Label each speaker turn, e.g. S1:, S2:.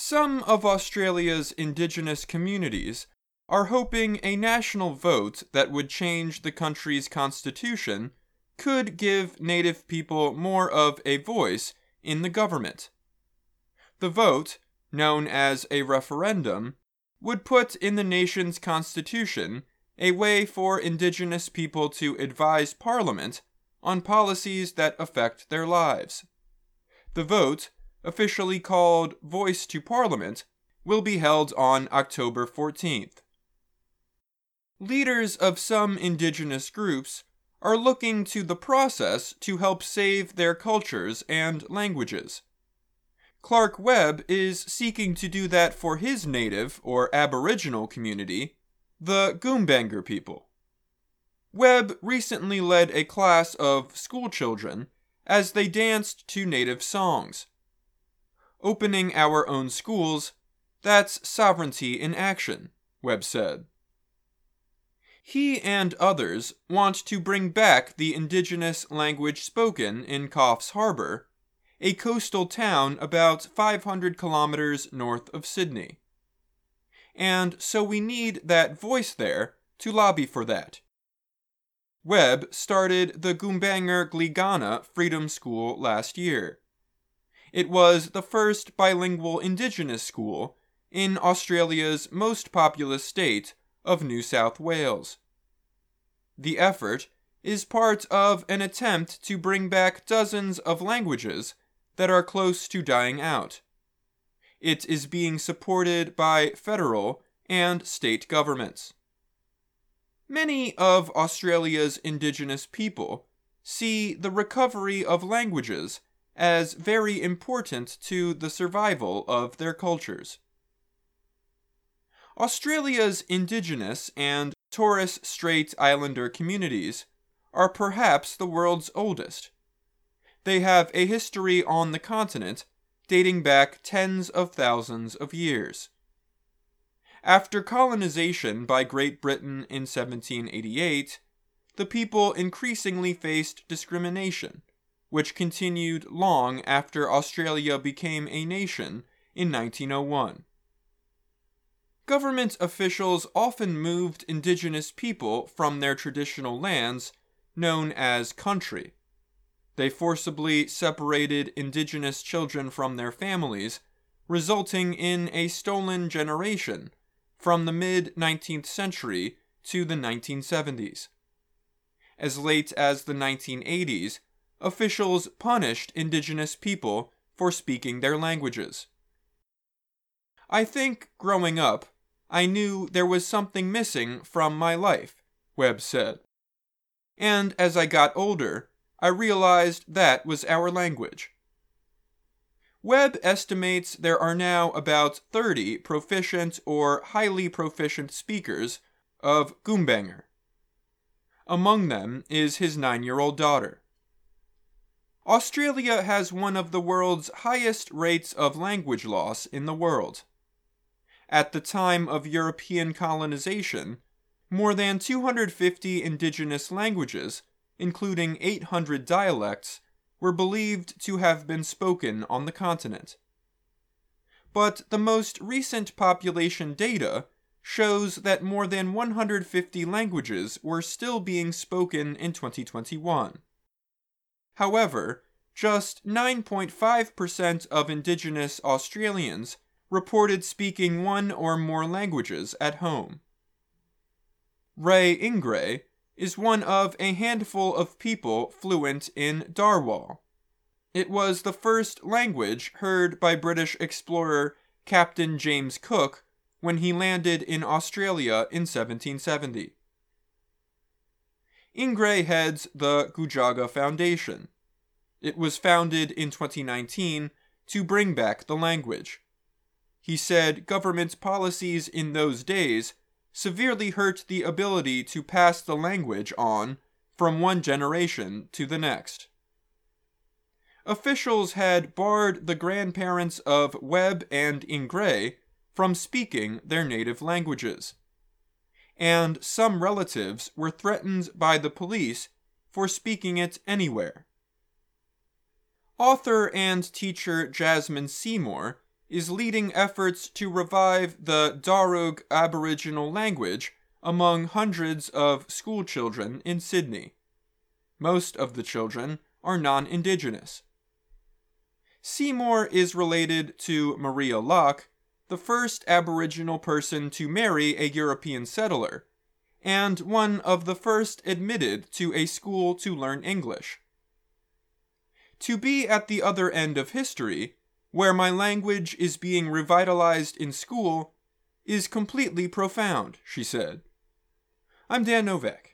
S1: Some of Australia's Indigenous communities are hoping a national vote that would change the country's constitution could give Native people more of a voice in the government. The vote, known as a referendum, would put in the nation's constitution a way for Indigenous people to advise Parliament on policies that affect their lives. The vote, officially called Voice to Parliament, will be held on October 14th. Leaders of some Indigenous groups are looking to the process to help save their cultures and languages. Clark Webb is seeking to do that for his native or Aboriginal community, the Gumbaynggirr people. Webb recently led a class of schoolchildren as they danced to native songs. Opening our own schools, that's sovereignty in action, Webb said. He and others want to bring back the indigenous language spoken in Coffs Harbour a coastal town about 500 kilometers north of Sydney. And so we need that voice there to lobby for that. Webb started the Gumbaynggirr Giingana Freedom School last year. It was the first bilingual indigenous school in Australia's most populous state of New South Wales. The effort is part of an attempt to bring back dozens of languages that are close to dying out. It is being supported by federal and state governments. Many of Australia's Indigenous people see the recovery of languages as very important to the survival of their cultures. Australia's Indigenous and Torres Strait Islander communities are perhaps the world's oldest they have a history on the continent dating back tens of thousands of years. After colonization by Great Britain in 1788, the people increasingly faced discrimination, which continued long after Australia became a nation in 1901. Government officials often moved indigenous people from their traditional lands, known as country, they forcibly separated indigenous children from their families, resulting in a stolen generation from the mid 19th century to the 1970s. As late as the 1980s, officials punished indigenous people for speaking their languages. I think growing up, I knew there was something missing from my life, Webb said. And as I got older, I realized that was our language. Webb estimates there are now about 30 proficient or highly proficient speakers of Gumbaynggirr. Among them is his nine year old daughter. Australia has one of the world's highest rates of language loss in the world. At the time of European colonization, more than 250 indigenous languages including 800 dialects, were believed to have been spoken on the continent. But the most recent population data shows that more than 150 languages were still being spoken in 2021. However, just 9.5% of Indigenous Australians reported speaking one or more languages at home. Ray Ingrey, is one of a handful of people fluent in Dharawal. It was the first language heard by British explorer Captain James Cook when he landed in Australia in 1770. Ingrey heads the Gujaga Foundation. It was founded in 2019 to bring back the language. He said government policies in those days severely hurt the ability to pass the language on from one generation to the next. Officials had barred the grandparents of Webb and Ingrey from speaking their native languages. And some relatives were threatened by the police for speaking it anywhere. Author and teacher Jasmine Seymour is leading efforts to revive the Darug Aboriginal language among hundreds of school children in Sydney. Most of the children are non Indigenous. Seymour is related to Maria Lock, the first Aboriginal person to marry a European settler, and one of the first admitted to a school to learn English. To be at the other end of history, where my language is being revitalized in school, is completely profound, she said. I'm Dan Novak.